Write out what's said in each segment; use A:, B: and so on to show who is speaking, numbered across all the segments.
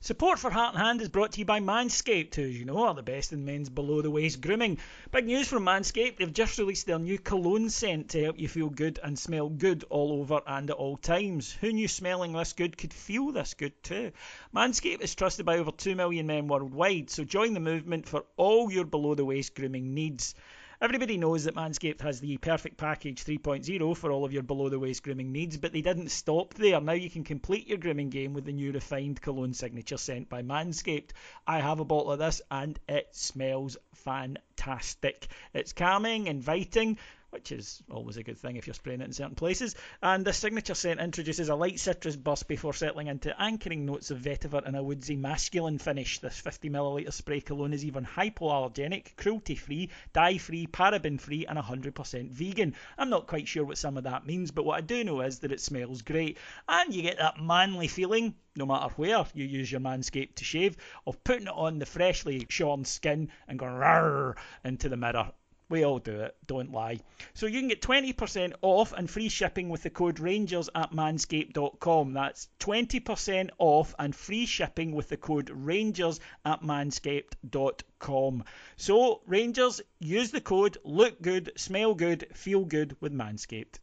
A: Support for Heart and Hand is brought to you by Manscaped, who, as you know, are the best in men's below-the-waist grooming. Big news from Manscaped. They've just released their new cologne scent to help you feel good and smell good all over and at all times. Who knew smelling this good could feel this good too? Manscaped is trusted by over 2 million men worldwide, so join the movement for all your below-the-waist grooming needs. Everybody knows that Manscaped has the perfect package 3.0 for all of your below the waist grooming needs, but they didn't stop there. Now you can complete your grooming game with the new refined cologne signature scent by Manscaped. I have a bottle of this and it smells fantastic. It's calming, inviting, which is always a good thing if you're spraying it in certain places. And the signature scent introduces a light citrus burst before settling into anchoring notes of vetiver and a woodsy masculine finish. This 50ml spray cologne is even hypoallergenic, cruelty free, dye free, paraben free, and 100% vegan. I'm not quite sure what some of that means, but what I do know is that it smells great. And you get that manly feeling no matter where you use your manscape to shave, of putting it on the freshly shorn skin and going rawr into the mirror. We all do it, don't lie. So you can get 20% off and free shipping with the code Rangers at manscaped.com. That's 20% off and free shipping with the code Rangers at manscaped.com. So, Rangers, use the code, look good, smell good, feel good with Manscaped.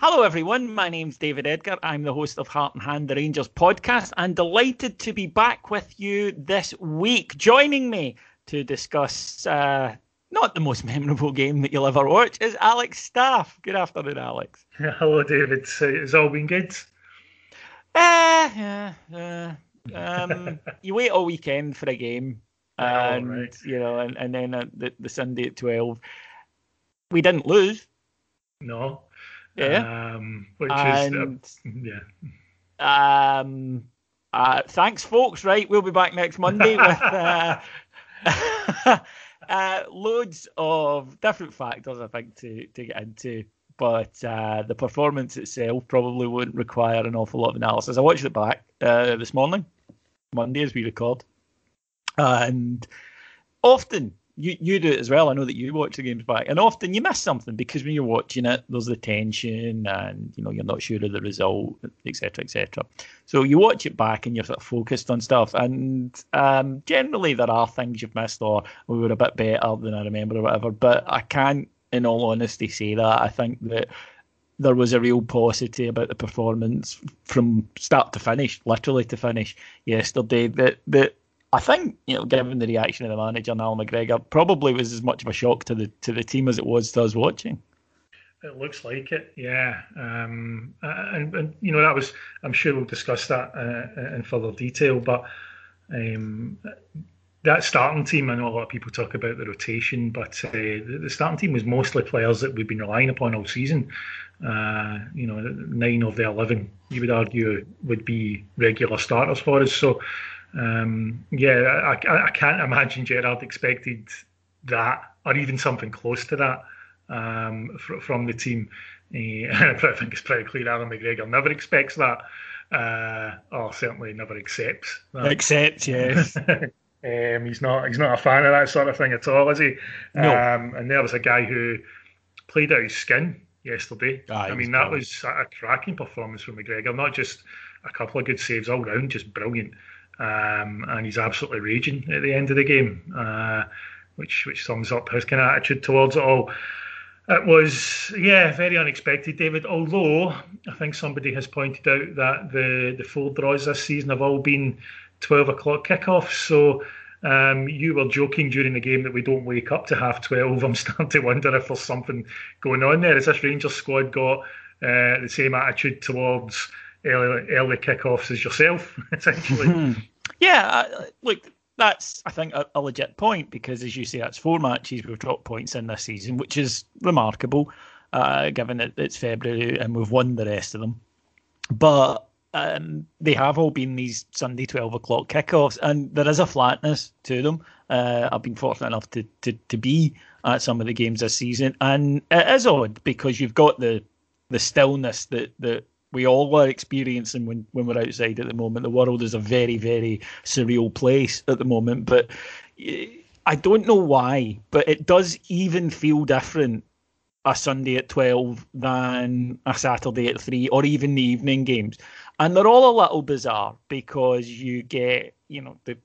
A: Hello, everyone. My name's David Edgar. I'm the host of Heart and Hand, the Rangers podcast, and delighted to be back with you this week. Joining me to discuss uh, not the most memorable game that you'll ever watch is Alex Staff. Good afternoon, Alex.
B: Hello, David. It's all been good.
A: Uh, yeah, uh, um, you wait all weekend for a game, and
B: Oh, right.
A: you know, and, and then uh, the, the Sunday at twelve, we didn't lose.
B: No.
A: Yeah.
B: Um, which
A: And-
B: is uh, yeah.
A: Um, uh, thanks, folks. Right, we'll be back next Monday with uh, uh, loads of different factors, I think, to, to get into. But uh, the performance itself probably wouldn't require an awful lot of analysis. I watched it back uh, this morning, Monday as we record, and often you you do it as well. I know that you watch the games back, and often you miss something because when you're watching it, there's the tension, and you know you're not sure of the result, etc., etc. So you watch it back, and you're sort of focused on stuff, and um, generally there are things you've missed, or we were a bit better than I remember, or whatever. But I can't, in all honesty, say that. I think that there was a real paucity about the performance from start to finish, literally to finish yesterday. That that I think you know, given the reaction of the manager and Al McGregor, probably was as much of a shock to the to the team as it was to us watching.
B: It looks like it, yeah. Um, and, and you know that was. I'm sure we'll discuss that uh, in further detail. But um, that starting team, I know a lot of people talk about the rotation, but uh, the, the, starting team was mostly players that we've been relying upon all season. Uh, you know, nine of the 11, you would argue, would be regular starters for us. So, um, yeah, I, I, can't imagine Gerrard expected that or even something close to that um, from the team. Uh, I think it's pretty clear Allan McGregor never expects that, uh, or certainly never accepts that.
A: Accepts, yes.
B: Um, he's not he's not a fan of that sort of thing at all, is he? No. Um, and there was a guy who played out his skin yesterday. Ah, I mean, that was a cracking performance from McGregor. Not just a couple of good saves all round, just brilliant. Um, and he's absolutely raging at the end of the game, uh, which which sums up his kind of attitude towards it all. It was, yeah, very unexpected, David. Although I think somebody has pointed out that the the four draws this season have all been 12 o'clock kickoffs. So um, you were joking during the game that we don't wake up to half 12. I'm starting to wonder if there's something going on there. Has this Rangers squad got uh, the same attitude towards early, early kickoffs as yourself, essentially?
A: yeah, uh, look, that's, I think, a, a, legit point because, as you say, that's four matches we've dropped points in this season, which is remarkable, uh, given that it's February and we've won the rest of them. But um, they have all been these Sunday 12 o'clock kickoffs, and there is a flatness to them. Uh, I've been fortunate enough to, to, to be at some of the games this season, and it is odd because you've got the the stillness that, that we all are experiencing when, when we're outside at the moment. The world is a very, very surreal place at the moment, but eh, I don't know why, but it does even feel different a Sunday at 12 than a Saturday at 3 or even the evening games and they're all a little bizarre because you get you know the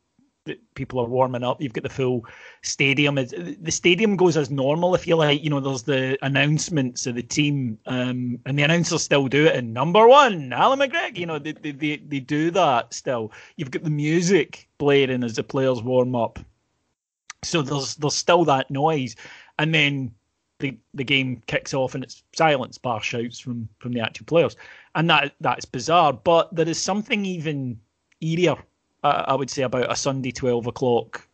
A: people are warming up. You've got the full stadium. The stadium goes as normal, if you like. You know, there's the announcements of the team, um, and the announcers still do it. And number one, Allan McGregor. You know, they, they they they do that still. You've got the music blaring as the players warm up. So there's there's still that noise, and then the the game kicks off and it's silence, bar shouts from from the actual players and that that's bizarre. But there is something even eerier, I would say, about a Sunday twelve o'clock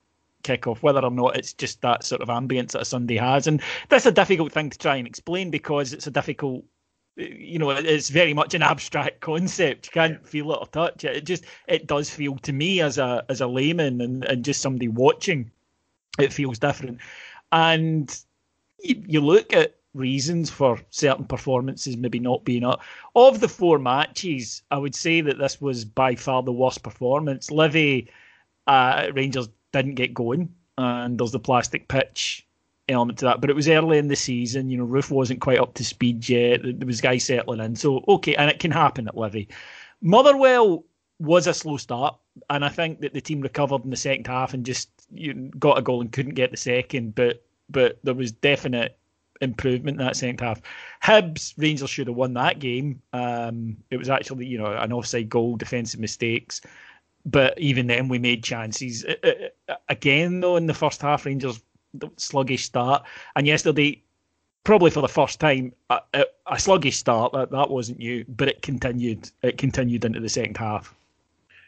A: kickoff, whether or not it's just that sort of ambience that a Sunday has. And that's a difficult thing to try and explain because it's a difficult, you know, it's very much an abstract concept. You can't feel it or touch it. It just it does feel to me as a as a layman and, and just somebody watching, it feels different. And you, you look at reasons for certain performances maybe not being up. Of the four matches, I would say that this was by far the worst performance. Livy uh, Rangers didn't get going, and there's the plastic pitch element to that. But it was early in the season, you know, roof wasn't quite up to speed yet. There was guys settling in, so okay, and it can happen at Livy. Motherwell was a slow start, and I think that the team recovered in the second half and just you know, got a goal and couldn't get the second, but but there was definite improvement in that second half. Hibs, Rangers should have won that game. Um, it was actually, you know, an offside goal, defensive mistakes. But even then, we made chances. Again, though, in the first half, Rangers sluggish start. And yesterday, probably for the first time, a, a sluggish start. That, that wasn't you, but it continued. It continued into the second half.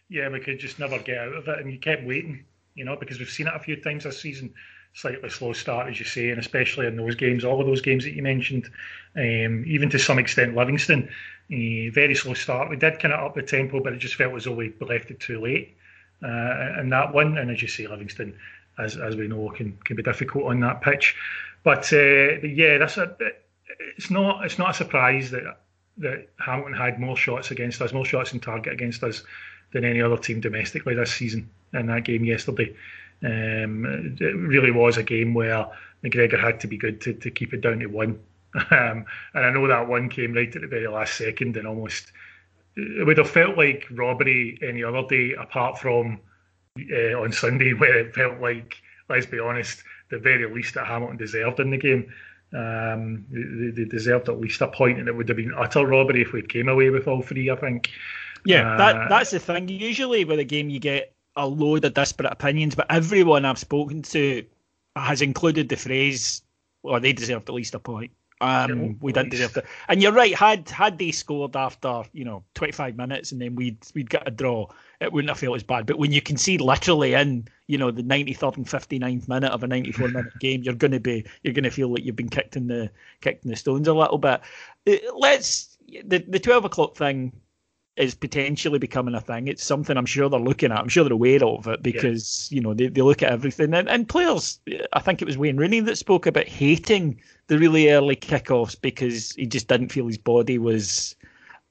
B: Yeah, we could just never get out of it, and you kept waiting. You know, because we've seen it a few times this season slightly slow start, as you say, and especially in those games, all of those games that you mentioned, um, even to some extent Livingston, uh, very slow start. We did kind of up the tempo, but it just felt as though we left it too late uh, in that one. And as you say, Livingston, as as we know, can can be difficult on that pitch. But, uh, but yeah, that's a. It's not it's not a surprise that that Hamilton had more shots against us, more shots in target against us than any other team domestically this season in that game yesterday. Um, it really was a game where McGregor had to be good to, to keep it down to one. Um, and I know that one came right at the very last second and almost it would have felt like robbery any other day apart from uh, on Sunday where it felt like, let's be honest, the very least that Hamilton deserved in the game. Um, they, they, deserved at least a point, and it would have been utter robbery if we came away with all three. I think.
A: Yeah, uh, that that's the thing. Usually with a game, you get a load of disparate opinions, but everyone I've spoken to has included the phrase, "Or they deserved at least a point." Um, we didn't deserve it. And you're right. Had had they scored after you know 25 minutes and then we'd we'd get a draw, it wouldn't have felt as bad. But when you concede literally in you know the 93rd and 59th minute of a 94 minute game, you're going to be you're going to feel like you've been kicked in the kicked in the stones a little bit. Uh, let's the the 12 o'clock thing is potentially becoming a thing. It's something I'm sure they're looking at. I'm sure they're aware of it because yeah. you know they, they look at everything. And, and players, I think it was Wayne Rooney that spoke about hating the really early kickoffs because he just didn't feel his body was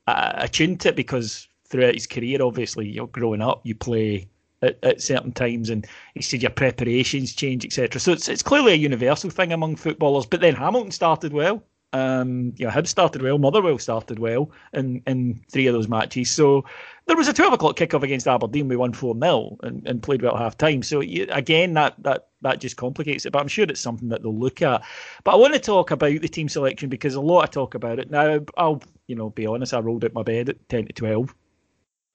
A: uh, attuned to it. Because throughout his career, obviously, you know, growing up, you play at, at certain times, and he said your preparations change, etc. So it's it's clearly a universal thing among footballers. But then Hamilton started well. Um, you know, Hibs started well, Motherwell started well in, in three of those matches. So there was a 12 o'clock kickoff against Aberdeen. We won 4 0 and, and played well at half time. So again, that, that, that just complicates it. But I'm sure it's something that they'll look at. But I want to talk about the team selection because a lot of talk about it. Now, I'll you know be honest, I rolled out my bed at 10 to 12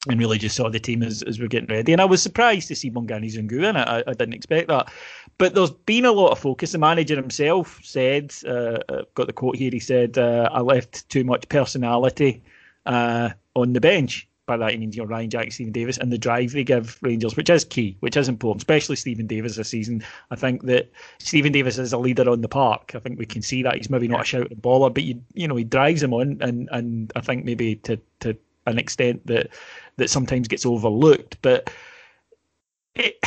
A: and really just saw the team as, as we're getting ready. And I was surprised to see Bongani Zungu in it. I, I, didn't expect that. But there's been a lot of focus. The manager himself said, uh, I've uh, got the quote here, he said, uh, I left too much personality uh, on the bench. By that he means you know, Ryan Jack, Steven Davis, and the drive they give Rangers, which is key, which is important, especially Steven Davis this season. I think that Steven Davis is a leader on the park. I think we can see that he's maybe not a shouting baller, but you you know he drives him on, and and I think maybe to to an extent that that sometimes gets overlooked. But it,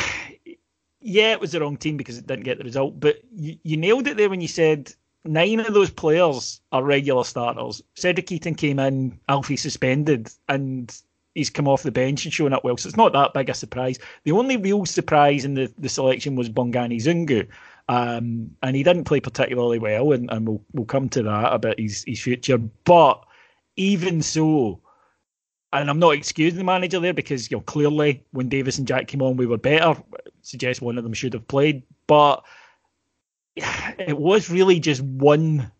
A: yeah, it was the wrong team because it didn't get the result. But you, you nailed it there when you said nine of those players are regular starters. Cedric Itten came in, Alfie suspended, and he's come off the bench and shown up well. So it's not that big a surprise. The only real surprise in the, the selection was Bongani Zungu. Um, and he didn't play particularly well, and, and we'll we'll come to that about his, his future. But even so, and I'm not excusing the manager there because you know clearly when Davis and Jack came on we were better. Suggest one of them should have played, but it was really just one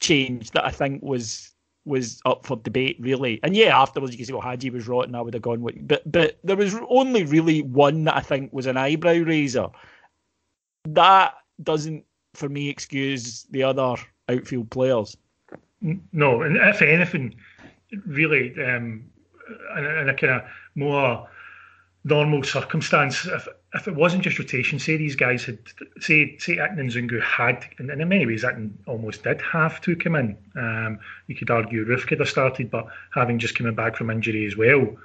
A: change that I think was was up for debate really. And yeah, afterwards you can say, well, Hagi was rotten. I would have gone with, but but there was only really one that I think was an eyebrow raiser. That doesn't, for me, excuse the other outfield players.
B: No, and if anything, really um, in, in a kind of more normal circumstance, if if it wasn't just rotation, say these guys had, say, say Itten and Zungu had, and in many ways Itten almost did have to come in. Um, you could argue Roofe could have started, but having just coming back from injury as well,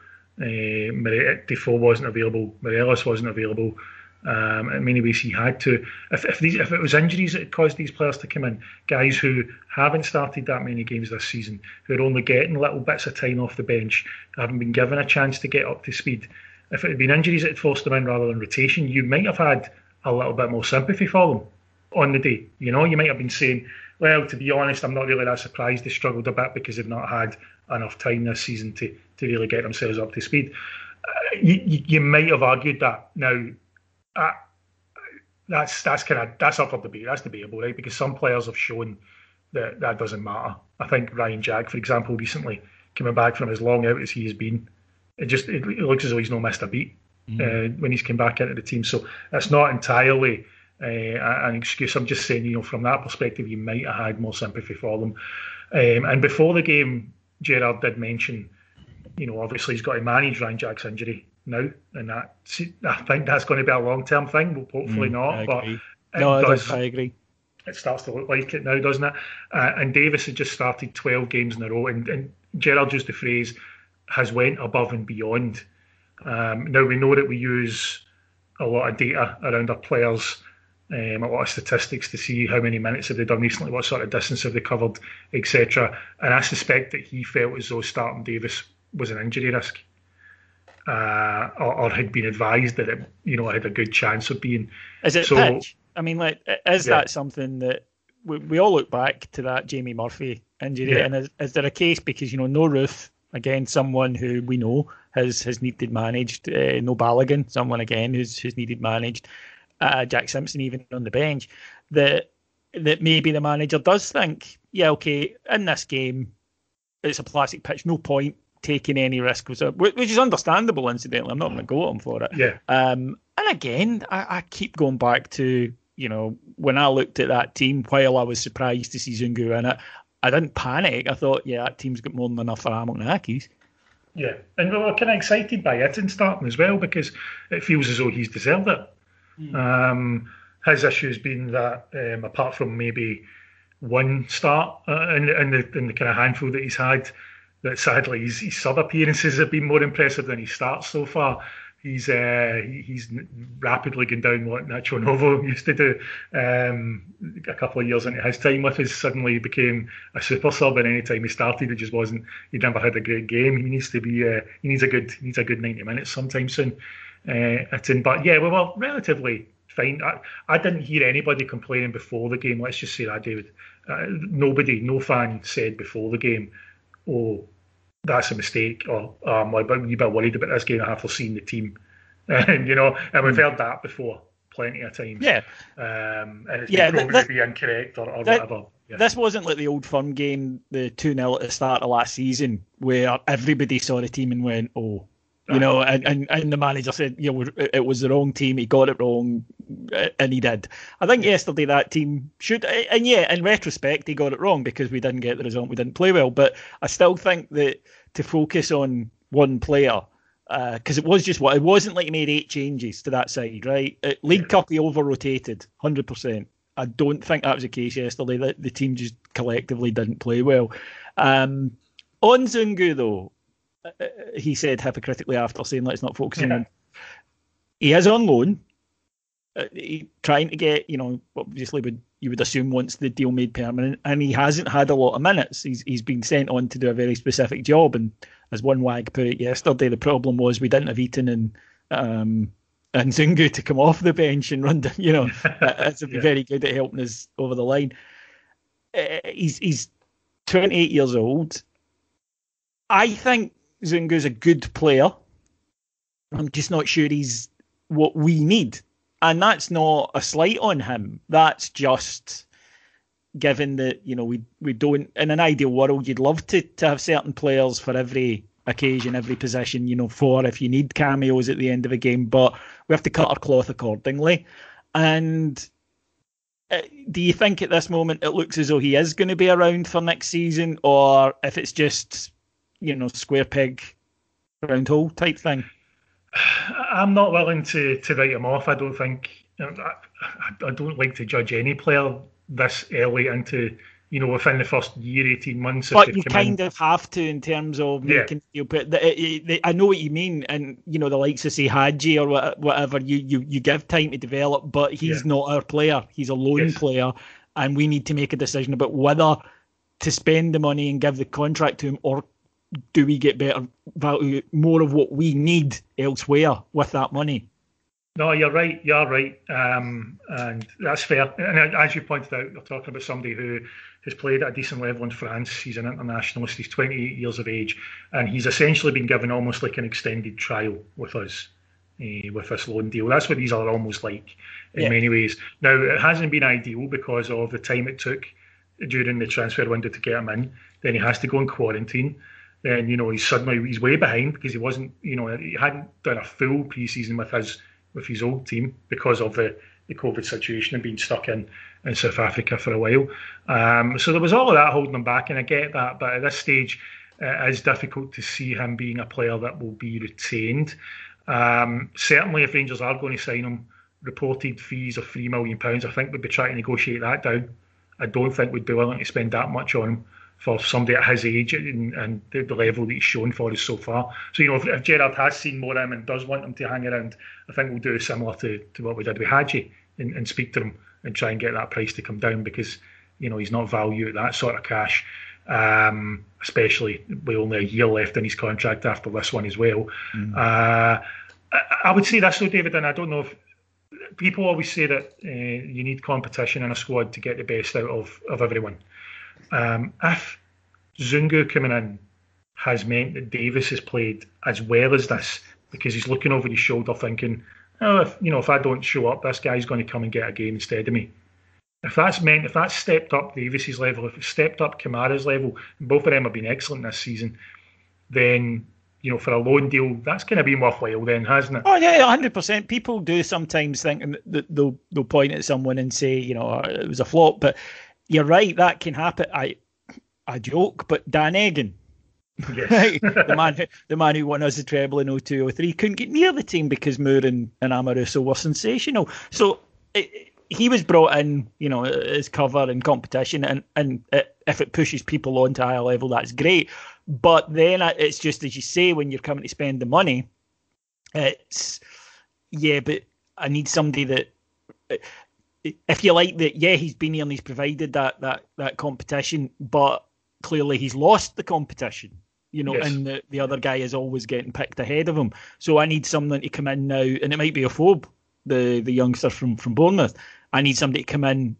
B: uh, Defoe wasn't available, Morelos wasn't available. Um, in many ways, he had to. If if, these, if it was injuries that caused these players to come in, guys who haven't started that many games this season, who are only getting little bits of time off the bench, haven't been given a chance to get up to speed. If it had been injuries that had forced them in rather than rotation, you might have had a little bit more sympathy for them on the day. You know, you might have been saying, well, to be honest, I'm not really that surprised they struggled a bit because they've not had enough time this season to, to really get themselves up to speed. Uh, you, you might have argued that. Now, uh, that's that's kind of that's up for debate. That's debatable, right? Because some players have shown that that doesn't matter. I think Ryan Jack, for example, recently coming back from as long out as he has been, it just it, it looks as though he's not missed a beat mm. uh, when he's come back into the team. So it's not entirely uh, an excuse. I'm just saying, you know, from that perspective, you might have had more sympathy for them. Um, and before the game, Gerrard did mention, you know, obviously he's got to manage Ryan Jack's injury now, and that I think that's going to be a long term thing. Well, hopefully mm, not, but
A: no, does, I agree.
B: It starts to look like it now, doesn't it? Uh, and Davis had just started twelve games in a row, and, and Gerrard used the phrase "has went above and beyond." Um, now we know that we use a lot of data around our players. Um, a lot of statistics to see how many minutes have they done recently, what sort of distance have they covered, etc. And I suspect that he felt as though starting Davis was an injury risk uh, or, or, had been advised that it, you know, had a good chance of being.
A: Is it so, pitch? I mean, like, is yeah. that something that we, we all look back to that Jamie Murphy injury, yeah. and is, is, there a case because you know no Roofe again, someone who we know has has needed managed, uh, no Balogun, someone again who's who's needed managed, uh, Jack Simpson even on the bench, that that maybe the manager does think, yeah, okay, in this game, it's a plastic pitch, no point taking any risk, was which is understandable, incidentally. I'm not going to go at him for it.
B: Yeah.
A: Um, and again, I, I, keep going back to you know, when I looked at that team, while I was surprised to see Zungu in it, I didn't panic. I thought, yeah, that team's got more than enough for Hamilton Accies.
B: Yeah, and we were kind of excited by it in starting as well because it feels as though he's deserved it. Mm. Um, his issue's been that, um, apart from maybe one start uh, in, in, the, in the kind of handful that he's had, that sadly his, his sub appearances have been more impressive than his starts so far he's uh, he's rapidly gone down what Nacho Novo used to do. Um, a couple of years into his time with us, suddenly became a super sub, and any time he started, it just wasn't. He never had a great game. He needs to be. Uh, he needs a good. He needs a good ninety minutes sometime soon. Uh, in, but yeah, we were relatively fine. I, I didn't hear anybody complaining before the game. Let's just say that, David. Uh, nobody, no fan said before the game, "Oh, that's a mistake, or I'm a wee bit worried about this game after seeing the team. And you know, and we've hmm. heard that before plenty of times.
A: Yeah.
B: Um, and it's yeah, proven to be incorrect or, or that, whatever. Yeah.
A: This wasn't like the Old Firm game, the 2 0 at the start of last season, where everybody saw the team and went, oh, you know, and, and, and the manager said, you know, it was the wrong team. He got it wrong, and he did. I think yesterday that team should, and yeah, in retrospect, he got it wrong because we didn't get the result. We didn't play well. But I still think that to focus on one player, because uh, it was just what it wasn't like he made eight changes to that side, right? At League Cup, he over rotated, hundred percent. I don't think that was the case yesterday. The, the team just collectively didn't play well. Um, on Zungu, though, uh, uh, he said hypocritically after saying, let's not focus yeah. on. He is on loan. Uh, he, trying to get, you know, obviously would you would assume once the deal made permanent, and he hasn't had a lot of minutes. He's he's been sent on to do a very specific job, and as one wag put it yesterday, the problem was we didn't have Itten and um, and Zungu to come off the bench and run. Down, You know, that's yeah. very good at helping us over the line. Uh, he's he's 28 years old. I think Zungu's a good player. I'm just not sure he's what we need. And that's not a slight on him. That's just given that, you know, we, we don't, in an ideal world, you'd love to, to have certain players for every occasion, every position, you know, for if you need cameos at the end of a game, but we have to cut our cloth accordingly. And uh, do you think at this moment it looks as though he is going to be around for next season, or if it's just you know, square peg, round hole type thing?
B: I'm not willing to, to write him off. I don't think I, I don't like to judge any player this early into you know within the first year, eighteen months.
A: But you kind in. of have to in terms of making yeah. you put. The, eh, eh, the, I know what you mean, and you know the likes of say Hagi or whatever. You you you give time to develop, but he's yeah. not our player. He's a loan yes. player, and we need to make a decision about whether to spend the money and give the contract to him or do we get better value, more of what we need elsewhere with that money?
B: No, you're right. You're right, um, and that's fair. And as you pointed out, you're talking about somebody who has played at a decent level in France. He's an internationalist. He's 28 years of age, and he's essentially been given almost like an extended trial with us, uh, with this loan deal. That's what these are almost like in yeah. many ways. Now, it hasn't been ideal because of the time it took during the transfer window to get him in. Then he has to go in quarantine then you know he's suddenly he's way behind because he wasn't you know he hadn't done a full preseason with his with his old team because of the, the COVID situation and being stuck in in South Africa for a while. Um, so there was all of that holding him back, and I get that. But at this stage, uh, it's difficult to see him being a player that will be retained. Um, certainly, if Rangers are going to sign him, reported fees of three million pounds, I think we'd be trying to negotiate that down. I don't think we'd be willing to spend that much on him for somebody at his age and, and the, the, level that he's shown for us so far. So, you know, if, if Gerrard has seen more of him and does want him to hang around, I think we'll do similar to, to what we did with Hagi and, and speak to him and try and get that price to come down because, you know, he's not valued at that sort of cash. Um, especially with only a year left in his contract after this one as well. Mm. Uh, I, I, would say this though, David, and I don't know if people always say that uh, you need competition in a squad to get the best out of, of everyone. Um, if Zungu coming in has meant that Davis has played as well as this because he's looking over his shoulder thinking, oh, if, you know, if I don't show up, this guy's going to come and get a game instead of me. If that's meant, if that's stepped up Davis's level, if it's stepped up Kamara's level, both of them have been excellent this season, then you know, for a loan deal, that's kind of been worthwhile then, hasn't it?
A: Oh yeah, hundred percent. People do sometimes think that they'll they'll point at someone and say, you know, oh, it was a flop, but you're right, that can happen. I I joke, but Dan Egan,
B: Yes.
A: right, the man who, the man who won us the treble in 0203 couldn't get near the team because Moore and, and Amoruso were sensational. So it, he was brought in, you know, as cover in competition, and and it, if it pushes people on to higher level, that's great. But then it's just as you say, when you're coming to spend the money, it's yeah, but I need somebody that, if you like that, yeah, he's been here and he's provided that that that competition, but clearly he's lost the competition. You know,
B: Yes.
A: and the, the other guy is always getting picked ahead of him. So I need someone to come in now, and it might be Ofoborh, the the youngster from from Bournemouth. I need somebody to come in,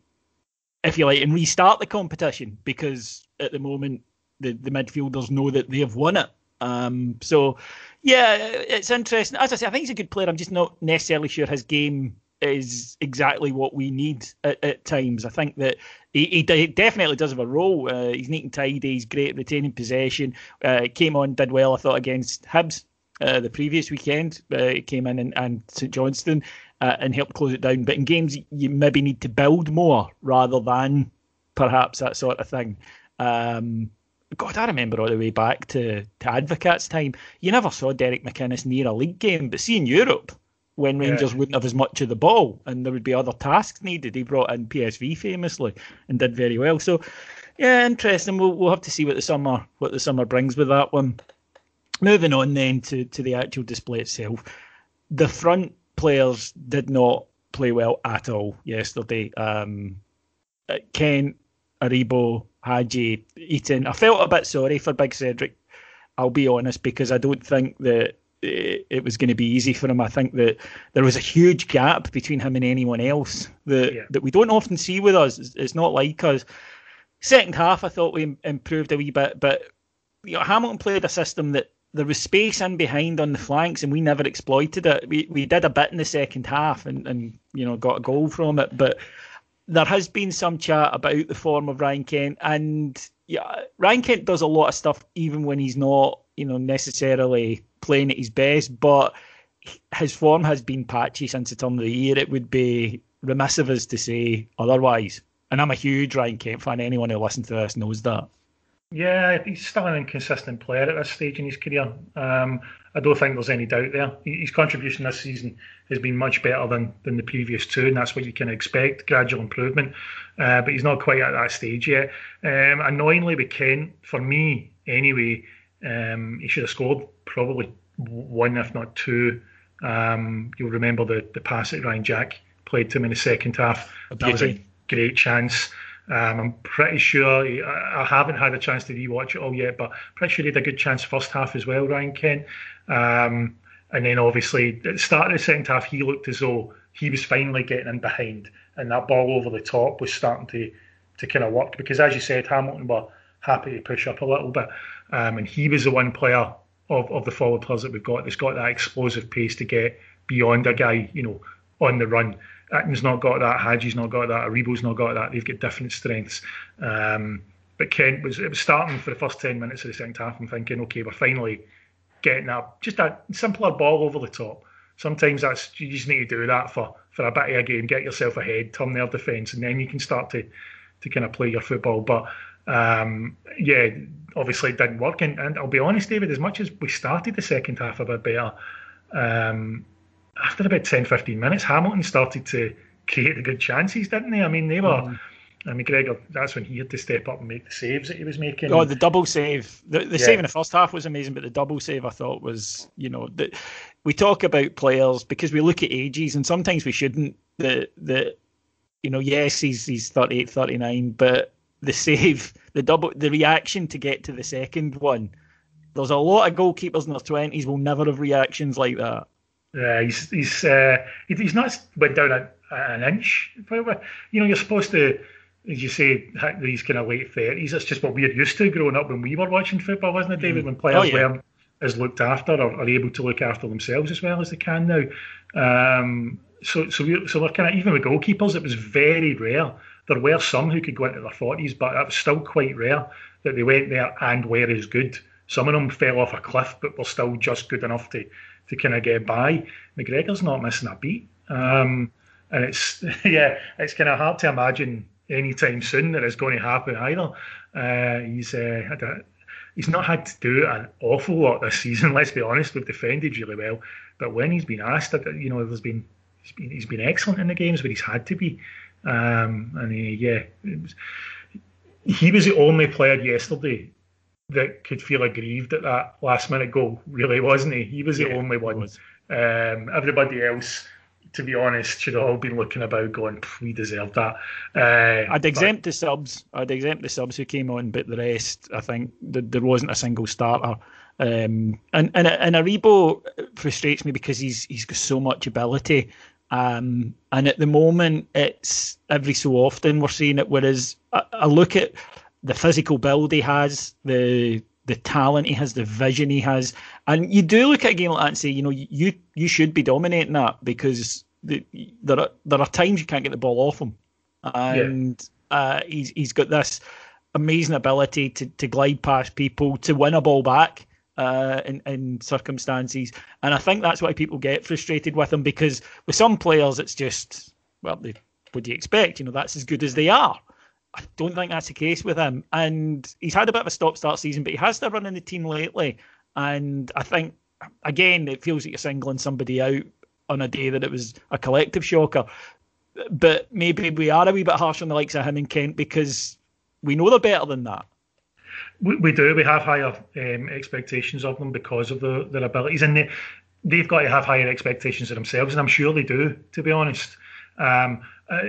A: if you like, and restart the competition because at the moment the, the midfielders know that they have won it. Um, so yeah, it's interesting. As I say, I think he's a good player. I'm just not necessarily sure his game is exactly what we need at, at times. I think that he, he de- definitely does have a role. Uh, he's neat and tidy. He's great at retaining possession. Uh, came on, did well, I thought, against Hibs uh, the previous weekend. Uh, he came in and, and St Johnstone uh, and helped close it down. But in games, you maybe need to build more rather than perhaps that sort of thing. Um, God, I remember all the way back to, to Advocaat's time. You never saw Derek McInnes near a league game, but see in Europe, when
B: Yeah.
A: Rangers wouldn't have as much of the ball and there would be other tasks needed, he brought in PSV famously and did very well. So, yeah, interesting. We'll, we'll have to see what the summer what the summer brings with that one. Moving on then to, to the actual display itself. The front players did not play well at all yesterday. Um, uh, Kent, Aribo, Hagi, Itten. I felt a bit sorry for Big Cedric. I'll be honest because I don't think that it, it was going to be easy for him. I think that there was a huge gap between him and anyone else that
B: Yeah.
A: that we don't often see with us. It's, it's not like us. Second half, I thought we improved a wee bit, but you know, Hamilton played a system that there was space in behind on the flanks, and we never exploited it. We we did a bit in the second half, and and you know got a goal from it, but there has been some chat about the form of Ryan Kent, and yeah, Ryan Kent does a lot of stuff even when he's not, you know, necessarily playing at his best. But his form has been patchy since the turn of the year. It would be remiss of us to say otherwise. And I'm a huge Ryan Kent fan. Anyone who listens to this knows that.
B: Yeah, he's still an inconsistent player at this stage in his career. Um, I don't think there's any doubt there. His contribution this season has been much better than, than the previous two, and that's what you can expect gradual improvement. Uh, but he's not quite at that stage yet. Um, annoyingly, with Kent, for me anyway, um, he should have scored probably one, if not two. Um, you'll remember the, the pass that Ryan Jack played to him in the second half. That was a great chance. Um, I'm pretty sure he, I I haven't had a chance to rewatch it all yet, but pretty sure he had a good chance first half as well, Ryan Kent. Um, and then obviously at the start of the second half, he looked as though he was finally getting in behind, and that ball over the top was starting to to kind of work because, as you said, Hamilton were happy to push up a little bit, um, and he was the one player of, of the forward players that we've got that's got that explosive pace to get beyond a guy, you know, on the run. Itten's not got that, Hagi's not got that, Aribo's not got that. They've got different strengths. Um, but Kent was it was starting for the first ten minutes of the second half. I'm thinking, okay, we're finally getting that just a simpler ball over the top. Sometimes that's you just need to do that for for a bit of a game, get yourself ahead, turn their defence, and then you can start to to kind of play your football. But um, yeah, obviously it didn't work. And, and I'll be honest, David, as much as we started the second half a bit better, um, after about 10, 15 minutes, Hamilton started to create the good chances, didn't they? I mean, they were. I mean, Gregor, that's when he had to step up and make the saves that he was making.
A: Oh, the double save. The, the
B: Yeah.
A: save in the first half was amazing, but the double save I thought was, you know, the, we talk about players because we look at ages and sometimes we shouldn't. The the you know, yes, he's he's 38, 39, but the save, the double, the reaction to get to the second one. There's a lot of goalkeepers in their twenties will never have reactions like that.
B: Yeah, he's he's uh, he's not went down a, an inch. You know, you're supposed to, as you say, these kind of late thirties. That's just what we're used to growing up when we were watching football, wasn't it, David? When players
A: Oh, yeah.
B: weren't as looked after or are able to look after themselves as well as they can now. Um, so so we so we're kind of even with goalkeepers, it was very rare. There were some who could go into their forties, but it was still quite rare that they went there and were as good Some of them fell off a cliff, but were still just good enough to to kind of get by. McGregor's not missing a beat, um, and it's yeah, it's kind of hard to imagine anytime soon that it's going to happen either. Uh, he's uh, a, he's not had to do an awful lot this season. Let's be honest, we've defended really well, but when he's been asked, you know, there's been he's been, he's been excellent in the games where he's had to be. Um, and he, yeah, was, he was the only player yesterday that could feel aggrieved at that last minute goal, really, wasn't he? He was the yeah, only one. Um, everybody else, to be honest, should have all been looking about going, we deserve that.
A: Uh, I'd exempt but, the subs. I'd exempt the subs who came on, but the rest, I think, there wasn't a single starter. Um, and and and Aribo frustrates me because he's he's got so much ability, um, and at the moment it's every so often we're seeing it. Whereas I, I look at the physical build he has, the the talent he has, the vision he has, and you do look at a game like that and say, you know, you you should be dominating that because the, there are there are times you can't get the ball off him, and yeah. uh, he's he's got this amazing ability to to glide past people, to win a ball back. Uh, in, in circumstances, and I think that's why people get frustrated with him because with some players it's just well, they, what do you expect? You know, that's as good as they are. I don't think that's the case with him. And he's had a bit of a stop start season, but he has still run in the team lately. And I think, again, it feels like you're singling somebody out on a day that it was a collective shocker. But maybe we are a wee bit harsh on the likes of him and Kent because we know they're better than that.
B: We, we do. We have higher um, expectations of them because of the, their abilities. And they, they've got to have higher expectations of themselves. And I'm sure they do, to be honest. Um, uh,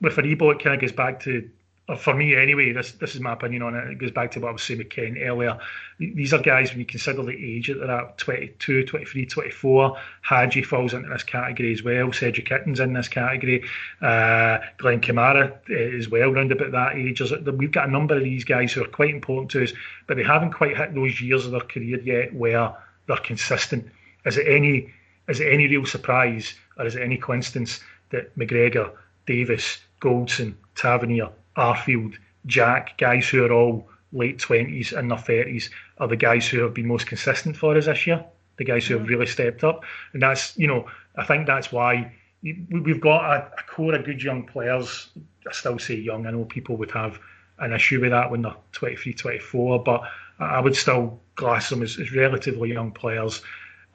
B: with Aribo, it kind of goes back to for me anyway, this this is my opinion on it. It goes back to what I was saying with Ken earlier. These are guys, when you consider the age that they're at 22, 23, 24, Hagi falls into this category as well. Cedric Itten's in this category. Uh, Glenn Kamara is eh, well round about that age. We've got a number of these guys who are quite important to us, but they haven't quite hit those years of their career yet where they're consistent. Is it any is it any real surprise or is it any coincidence that McGregor, Davis, Goldson, Tavernier, Arfield, Jack, guys who are all late 20s and their 30s are the guys who have been most consistent for us this year, the guys who have mm-hmm. really stepped up. And that's, you know, I think that's why we've got a, a core of good young players. I still say young. I know people would have an issue with that when they're 23, 24, but I would still class them as, as relatively young players.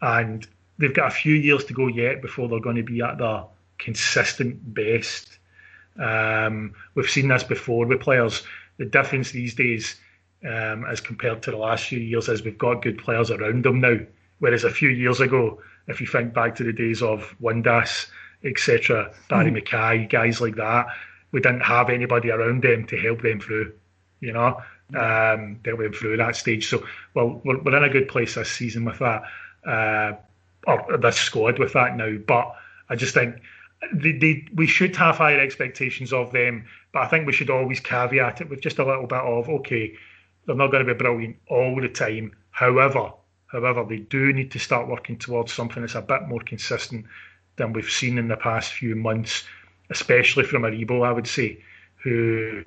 B: And they've got a few years to go yet before they're going to be at their consistent best. Um, we've seen this before with players. The difference these days, um, as compared to the last few years, is we've got good players around them now. Whereas a few years ago, if you think back to the days of Windass, etc., Barrie mm. McKay, guys like that, we didn't have anybody around them to help them through, you know, um, help them through that stage. So, well, we're, we're in a good place this season with that, uh, or this squad with that now. But I just think they, they, we should have higher expectations of them, but I think we should always caveat it with just a little bit of okay, they're not going to be brilliant all the time. However, however, they do need to start working towards something that's a bit more consistent than we've seen in the past few months, especially from Aribo, I would say, who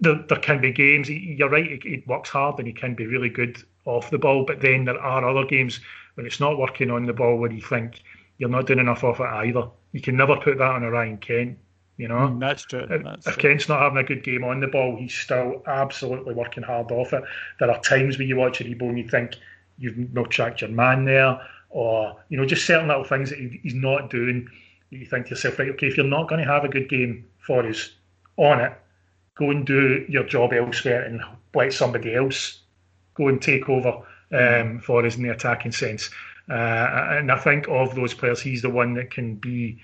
B: there, there can be games. You're right, he, works hard and he can be really good off the ball, but then there are other games when it's not working on the ball where you think you're not doing enough of it either. You can never put that on a Ryan Kent. You know,
A: mm, that's true. That's
B: if, true. Kent's not having a good game on the ball, he's still absolutely working hard off it. There are times where you watch Aribo and you think you've not tracked your man there, or you know, just certain little things that he's not doing. You think to yourself, right, okay, if you're not going to have a good game for us on it, go and do your job elsewhere and let somebody else go and take over um, for us in the attacking sense. Uh, and I think of those players, he's the one that can be.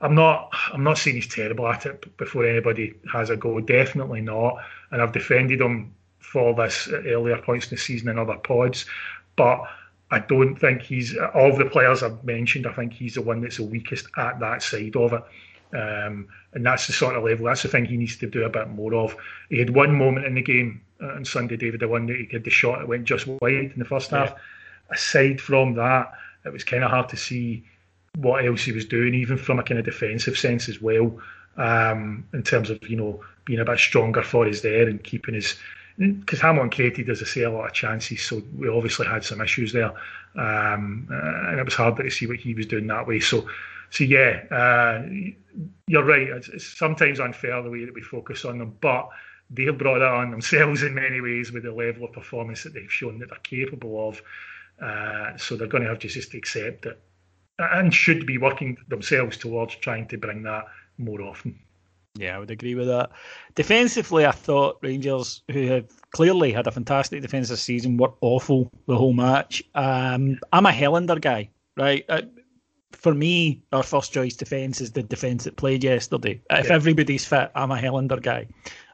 B: I'm not. I'm not saying he's terrible at it before anybody has a go. Definitely not. And I've defended him for this at earlier points in the season in other pods, but I don't think he's of the players I've mentioned. I think he's the one that's the weakest at that side of it. Um, and that's the sort of level. That's the thing he needs to do a bit more of. He had one moment in the game uh, on Sunday, David, the one that he had the shot that went just wide in the first yeah. Aside from that, it was kind of hard to see what else he was doing, even from a kind of defensive sense as well. Um, in terms of you know being a bit stronger for us there and keeping his because Hamilton created, as I say, a lot of chances. So we obviously had some issues there, um, and it was hard to see what he was doing that way. So, so yeah, uh, you're right. It's, it's, sometimes unfair the way that we focus on them, but they've brought that on themselves in many ways with the level of performance that they've shown that they're capable of. Uh, so they're going to have to just accept it and should be working themselves towards trying to bring that more often.
A: Yeah, I would agree with that. Defensively, I thought Rangers, who have clearly had a fantastic defensive season, were awful the whole match. Um, I'm a Helander guy, right? Uh, for me, our first choice defence is the defence that played yesterday. If yeah. everybody's fit, I'm a Helander guy.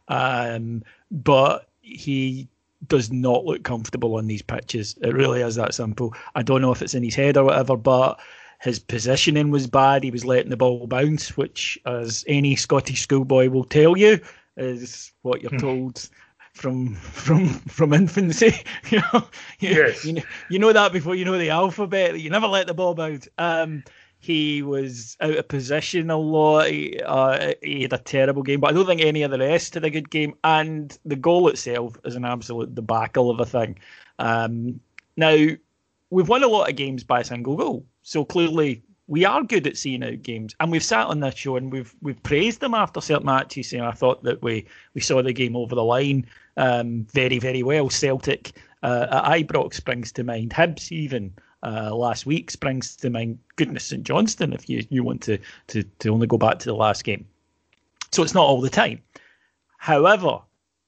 A: Um, but he does not look comfortable on these pitches. It really is that simple. I don't know if it's in his head or whatever, but his positioning was bad. He was letting the ball bounce, which, as any Scottish schoolboy will tell you, is what you're hmm. told from from from infancy. you know,
B: yes.
A: you, know, you know that before you know the alphabet. You never let the ball bounce. Um, he was out of position a lot. He, uh, he, had a terrible game, but I don't think any of the rest had a good game. And the goal itself is an absolute debacle of a thing. Um, now, we've won a lot of games by a single goal. So clearly, we are good at seeing out games, and we've sat on this show and we've we've praised them after certain matches. Saying I thought that we we saw the game over the line um, very very well. Celtic uh, at Ibrox springs to mind. Hibs even uh, last week springs to mind. Goodness St Johnstone, if you you want to to to only go back to the last game. So it's not all the time. However,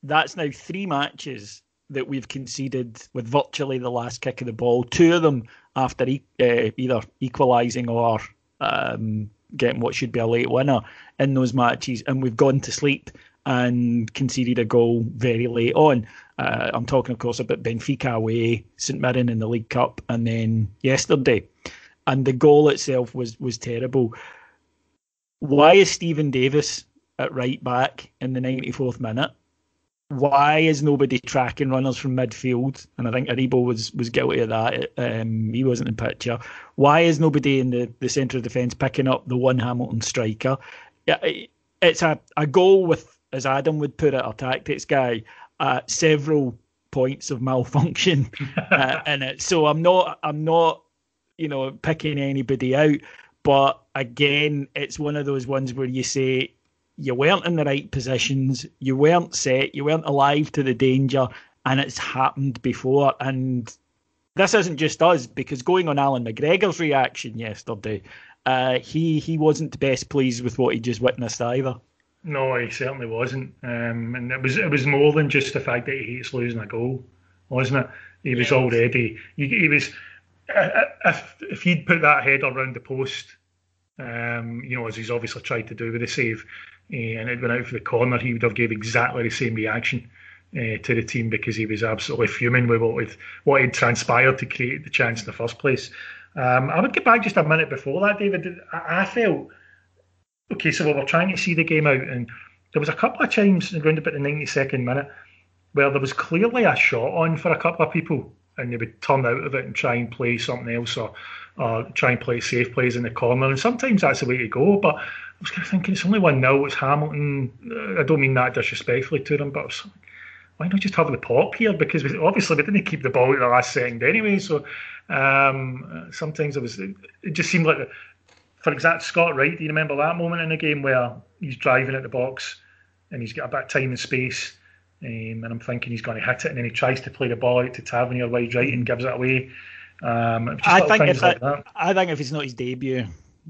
A: that's now three matches that we've conceded with virtually the last kick of the ball. Two of them after e- uh, either equalising or um, getting what should be a late winner in those matches, and we've gone to sleep and conceded a goal very late on. Uh, I'm talking, of course, about Benfica away, St Mirren in the League Cup, and then yesterday. And the goal itself was was terrible. Why is Steven Davis at right back in the 94th minute? why is nobody tracking runners from midfield? And I think Aribo was was guilty of that. Um, he wasn't in picture. Why is nobody in the, the centre of defence picking up the one Hamilton striker? It's a, a goal with, as Adam would put it, our tactics guy, uh, several points of malfunction uh, in it. So I'm not I'm not you know picking anybody out, but again, it's one of those ones where you say you weren't in the right positions, you weren't set, you weren't alive to the danger, and it's happened before. And this isn't just us, because going on Allan McGregor's reaction yesterday, uh, he he wasn't best pleased with what he just witnessed either.
B: No, he certainly wasn't, um, and it was it was more than just the fact that he hates losing a goal, wasn't it? He was already he, he was if if he'd put that head around the post, um, you know, as he's obviously tried to do with the save, Eh, and it went out for the corner, he would have gave exactly the same reaction uh, to the team because he was absolutely fuming with what, with what had transpired to create the chance in the first place. Um, I would get back just a minute before that, David. I, I felt okay. So we were trying to see the game out, and there was a couple of times around about the 92nd minute where there was clearly a shot on for a couple of people, and they would turn out of it and try and play something else or, or try and play safe plays in the corner. And sometimes that's the way to go, but I was kind of thinking it's only one 0 It's Hamilton. Uh, I don't mean that disrespectfully to them, but why not just have the pop here? Because we, obviously we didn't keep the ball at the last second anyway. So um, sometimes it was. It just seemed like, for example, Scott Wright. Do you remember that moment in the game where he's driving at the box and he's got a bit of time and space? Um, and I'm thinking he's going to hit it, and then he tries to play the ball out to Tavernier wide right and gives it away. Um,
A: I think if like I think if it's not his debut,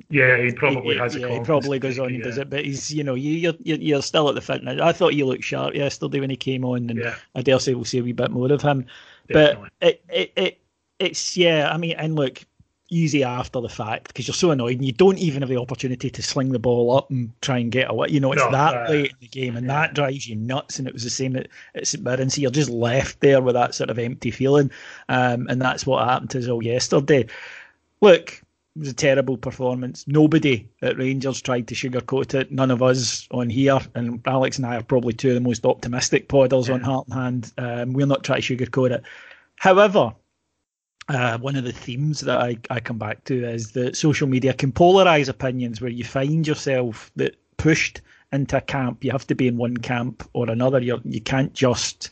B: yeah, he probably he, has.
A: Yeah, he probably goes on and yeah. does it, but he's you know you, you're you're still at the fitness. I thought he looked sharp yesterday when he came on, and yeah. I dare say we'll see a wee bit more of him. Definitely. But it, it it it's yeah. I mean, and look, easy after the fact because you're so annoyed and you don't even have the opportunity to sling the ball up and try and get away. You know, it's no, that uh, late in the game and yeah. that drives you nuts. And it was the same at, at St Mirren. So you're just left there with that sort of empty feeling. Um, and that's what happened to us all yesterday. Look, it was a terrible performance. Nobody at Rangers tried to sugarcoat it. None of us on here, and Alex and I are probably two of the most optimistic podders yeah. on Heart and Hand. Um, we're not trying to sugarcoat it. However, uh, one of the themes that I, I come back to is that social media can polarize opinions where you find yourself that pushed into a camp. You have to be in one camp or another. You're, you can't just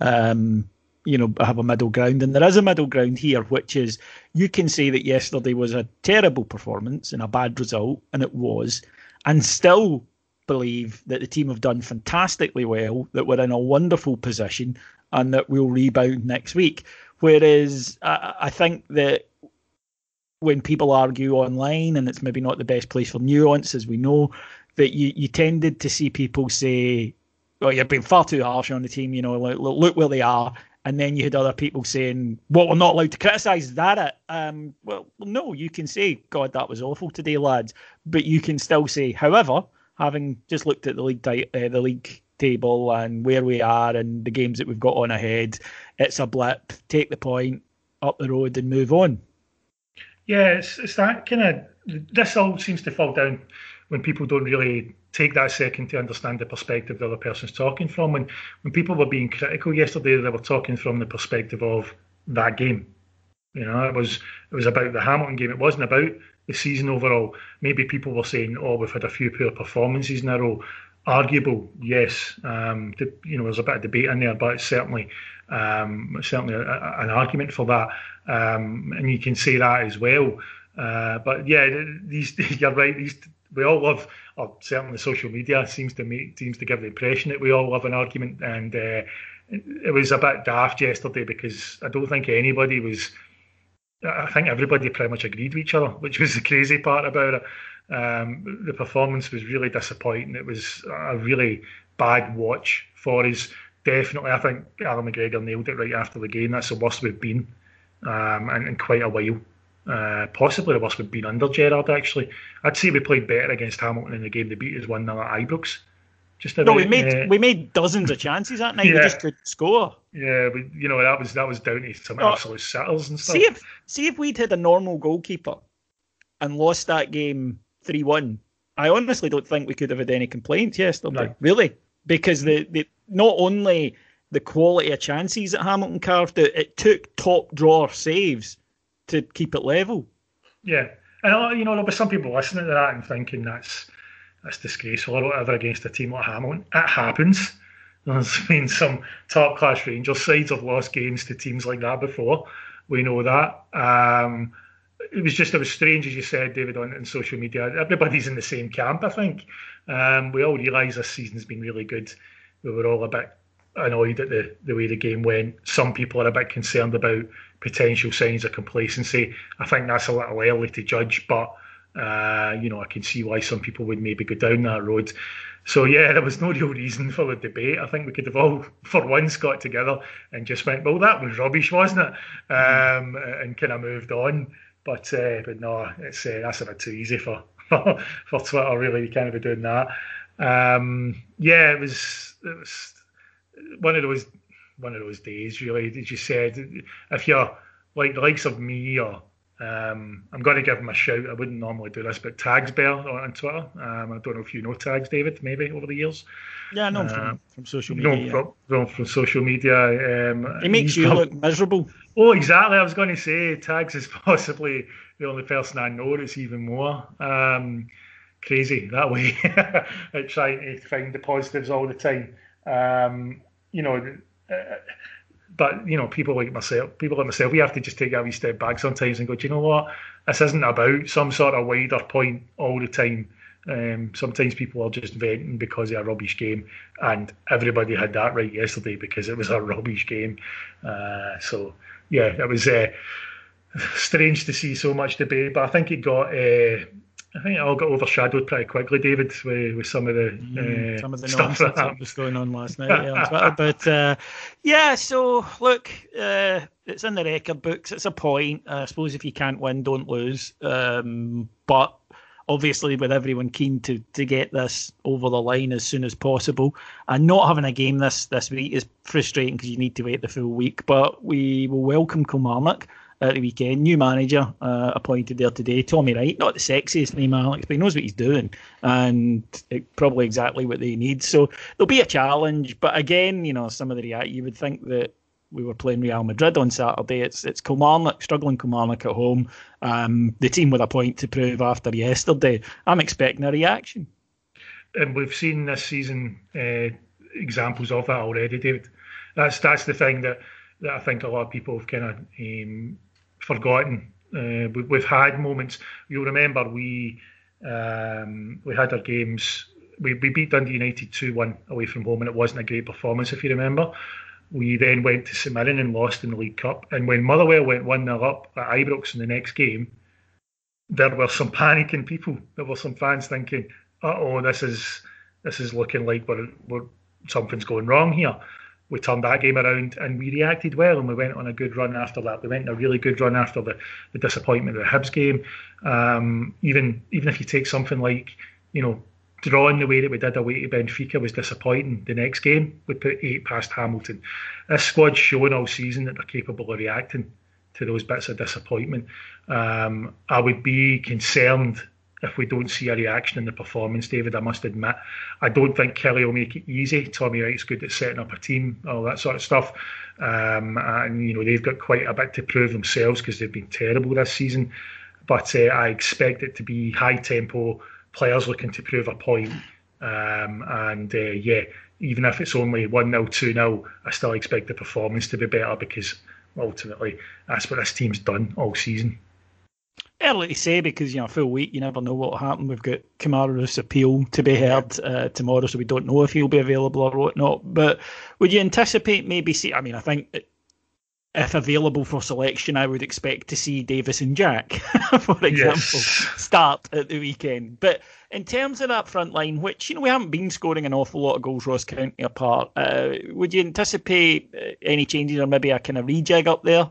A: um, you know, have a middle ground. And there is a middle ground here, which is you can say that yesterday was a terrible performance and a bad result, and it was, and still believe that the team have done fantastically well, that we're in a wonderful position, and that we'll rebound next week. Whereas I, I think that when people argue online, and it's maybe not the best place for nuance, as we know, that you, you tended to see people say, well, you've been far too harsh on the team, you know, look, look where they are. And then you had other people saying, well, we're not allowed to criticise. That? Um, well, no, you can say, God, that was awful today, lads. But you can still say, however, having just looked at the league, uh, the league table and where we are and the games that we've got on ahead, it's a blip. Take the point, up the road, and move on.
B: Yeah, it's, it's that kind of. This all seems to fall down when people don't really take that second to understand the perspective the other person's talking from. When when people were being critical yesterday, they were talking from the perspective of that game. You know, it was it was about the Hamilton game. It wasn't about the season overall. Maybe people were saying, "Oh, we've had a few poor performances in a row." Arguable, yes. Um, you know, there's a bit of debate in there, but it's certainly um, certainly a, a, an argument for that, um, and you can say that as well. Uh, but yeah, these you're right. These we all love, or certainly social media seems to make seems to give the impression that we all love an argument, and uh, it was a bit daft yesterday because I don't think anybody was. I think everybody pretty much agreed with each other, which was the crazy part about it. Um, the performance was really disappointing. It was a really bad watch for us. Definitely, I think Allan McGregor nailed it right after the game. That's the worst we've been um, in, in quite a while. Uh, possibly the worst we've been under Gerrard, actually. I'd say we played better against Hamilton in the game they beat us 1 0 at Ibrox.
A: Just about, no, we made uh, we made dozens of chances that night. Yeah. We just couldn't score.
B: Yeah, we, you know that was that was down to some oh, absolute settles and stuff.
A: See if see if we'd had a normal goalkeeper and lost that game three one. I honestly don't think we could have had any complaints yesterday. No. Really, because the, the not only the quality of chances that Hamilton carved out, it took top drawer saves to keep it level.
B: Yeah, and you know there'll be some people listening to that and thinking that's that's disgraceful or whatever against a team like Hamilton. It happens. There's been some top class Rangers sides have lost games to teams like that before. We know that. Um, it was just it was strange as you said, David, on, on social media. Everybody's in the same camp. I think um, we all realise this season's been really good. We were all a bit annoyed at the, the way the game went. Some people are a bit concerned about potential signs of complacency. I think that's a little early to judge, but uh, you know I can see why some people would maybe go down that road. So yeah, there was no real reason for the debate. I think we could have all, for once, got together and just went, "Well, that was rubbish, wasn't it?" Um, and kind of moved on. But uh, but no, it's uh, that's a bit too easy for for Twitter. Really, you can't be doing that. Um, yeah, it was it was one of those one of those days, really. As you said, if you're like the likes of me or um, I'm going to give him a shout. I wouldn't normally do this, but Tags Bear on Twitter. Um, I don't know if you know Tags, David, maybe over the years.
A: Yeah, I know uh, from, from social media.
B: No, from, from, from social media. Um,
A: he makes you look miserable.
B: Oh, exactly. I was going to say Tags is possibly the only person I know that's even more um, crazy that way at trying to find the positives all the time. Um, you know, uh, but you know, people like myself, people like myself, we have to just take a wee step back sometimes and go, do you know what? This isn't about some sort of wider point all the time. Um, sometimes people are just venting because of a rubbish game, and everybody had that right yesterday because it was a rubbish game. Uh, so yeah, it was uh, strange to see so much debate, but I think it got uh, I think it all got overshadowed pretty quickly, David, with, with some of the mm, uh, some of the stuff that,
A: that was going on last night yeah, on Twitter. But uh, yeah, so look, uh, it's in the record books. It's a point. I suppose if you can't win, don't lose. Um, but obviously, with everyone keen to to get this over the line as soon as possible, and not having a game this this week is frustrating because you need to wait the full week. But we will welcome Kilmarnock at the weekend. New manager uh, appointed there today, Tommy Wright. Not the sexiest name, Alex, but he knows what he's doing, and it, probably exactly what they need. So there'll be a challenge, but again, you know, some of the react you would think that we were playing Real Madrid on Saturday. It's it's Kilmarnock, struggling Kilmarnock at home. Um, the team with a point to prove after yesterday. I'm expecting a reaction.
B: And we've seen this season uh, examples of that already, David that's that's the thing that, that I think a lot of people have kind of um, forgotten. Uh, we, we've had moments. You'll remember we um, we had our games. We, we beat Dundee United two one away from home, and it wasn't a great performance if you remember. We then went to St Mirren and lost in the League Cup. And when Motherwell went 1 0 up at Ibrox in the next game, there were some panicking people. There were some fans thinking, "Uh oh, this is this is looking like we're, we're something's going wrong here." We turned that game around and we reacted well, and we went on a good run after that. We went on a really good run after the, the disappointment of the Hibs game. Um, even even if you take something like you know drawing the way that we did away to Benfica was disappointing. The next game, we put eight past Hamilton. This squad's shown all season that they're capable of reacting to those bits of disappointment. Um, I would be concerned if we don't see a reaction in the performance, David. I must admit, I don't think Killie will make it easy. Tommy Wright's good at setting up a team, all that sort of stuff. Um, and you know they've got quite a bit to prove themselves because they've been terrible this season. But uh, I expect it to be high tempo players looking to prove a point. Um, and uh, yeah, even if it's only 1 0, 2 0, I still expect the performance to be better because ultimately that's what this team's done all season.
A: Early to say because you know full week you never know what will happen. We've got Kemar's appeal to be heard uh, tomorrow, so we don't know if he'll be available or whatnot. But would you anticipate maybe see? I mean, I think if available for selection, I would expect to see Davis and Jack, for example, yes. start at the weekend. But in terms of that front line, which you know we haven't been scoring an awful lot of goals, Ross County apart, uh, would you anticipate uh, any changes or maybe a kind of rejig up there?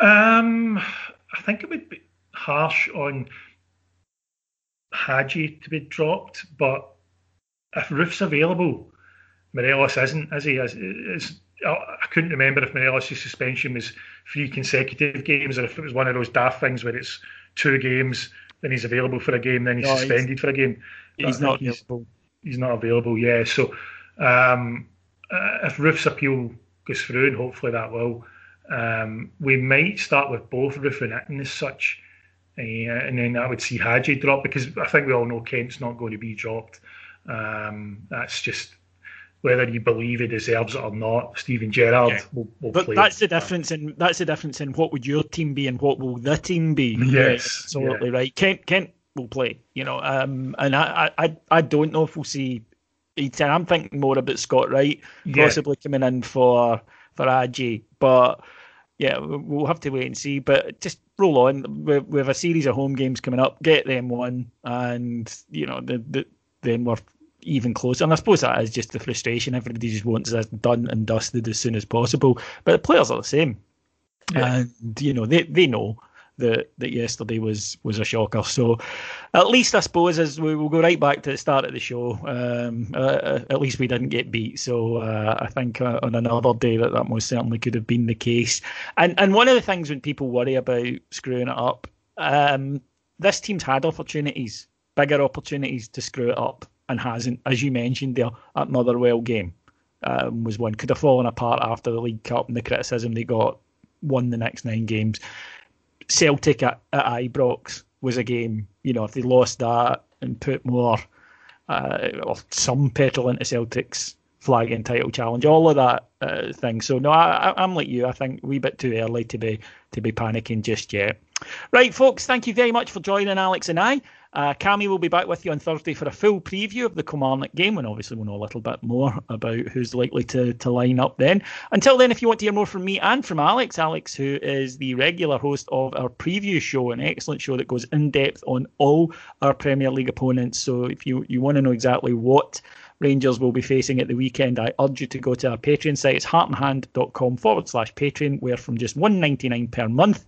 B: Um, I think it would be harsh on Hagi to be dropped, but if Roofe's available, Morelos isn't, is he? Is, is I couldn't remember if Morelos' suspension was three consecutive games or if it was one of those daft things where it's two games, then he's available for a game, then he's no, suspended he's, for a game.
A: He's not he's, available.
B: He's not available, yeah. So um, uh, if Roofe's appeal goes through, and hopefully that will, um, we might start with both Roofe and Itten as such. Uh, and then I would see Hagi drop because I think we all know Kent's not going to be dropped. Um, that's just whether you believe he deserves it or not. Steven Gerrard yeah. will, will
A: but
B: play.
A: That's the difference in that's the difference in what would your team be and what will the team be.
B: Yes,
A: absolutely yeah. right. Kent Kent will play. You know, um, and I, I I don't know if we'll see. I'm thinking more about Scott Wright possibly coming in for for Hagi, but yeah, we'll have to wait and see. But just roll on. We, we have a series of home games coming up. Get them one, and you know, the, the, then we're even closer. And I suppose that is just the frustration. Everybody just wants this done and dusted as soon as possible. But the players are the same, yeah. and you know they they know that that yesterday was was a shocker. So at least I suppose as we will go right back to the start of the show. Um, uh, at least we didn't get beat. So uh, I think uh, on another day that that most certainly could have been the case. And and one of the things when people worry about screwing it up, um, this team's had opportunities, bigger opportunities to screw it up and hasn't. As you mentioned there, that Motherwell game um, was one could have fallen apart after the League Cup and the criticism they got. Won the next nine games. Celtic at, at Ibrox was a game. You know, if they lost that and put more uh, or some petrol into Celtic's flag and title challenge, all of that uh, thing. So no, I, I'm like you. I think a wee bit too early to be to be panicking just yet. Right, folks. Thank you very much for joining Alex and I. Uh, Cammy will be back with you on Thursday for a full preview of the Kilmarnock game, and obviously we'll know a little bit more about who's likely to, to line up then. Until then, if you want to hear more from me and from Alex, Alex, who is the regular host of our preview show, an excellent show that goes in depth on all our Premier League opponents. So if you, you want to know exactly what Rangers will be facing at the weekend, I urge you to go to our Patreon site. It's heartandhand.com forward slash Patreon, where from just one ninety nine per month,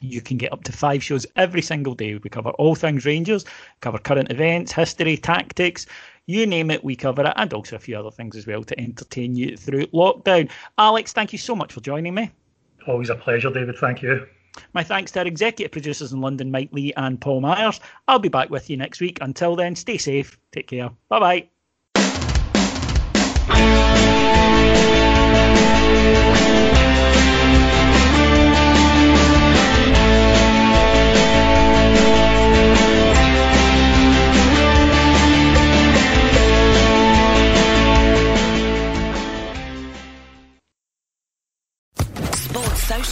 A: you can get up to five shows every single day. We cover all things Rangers, cover current events, history, tactics, you name it, we cover it, and also a few other things as well to entertain you through lockdown. Alex, thank you so much for joining me.
B: Always a pleasure, David. Thank you.
A: My thanks to our executive producers in London, Mike Lee and Paul Myers. I'll be back with you next week. Until then, stay safe. Take care. Bye bye.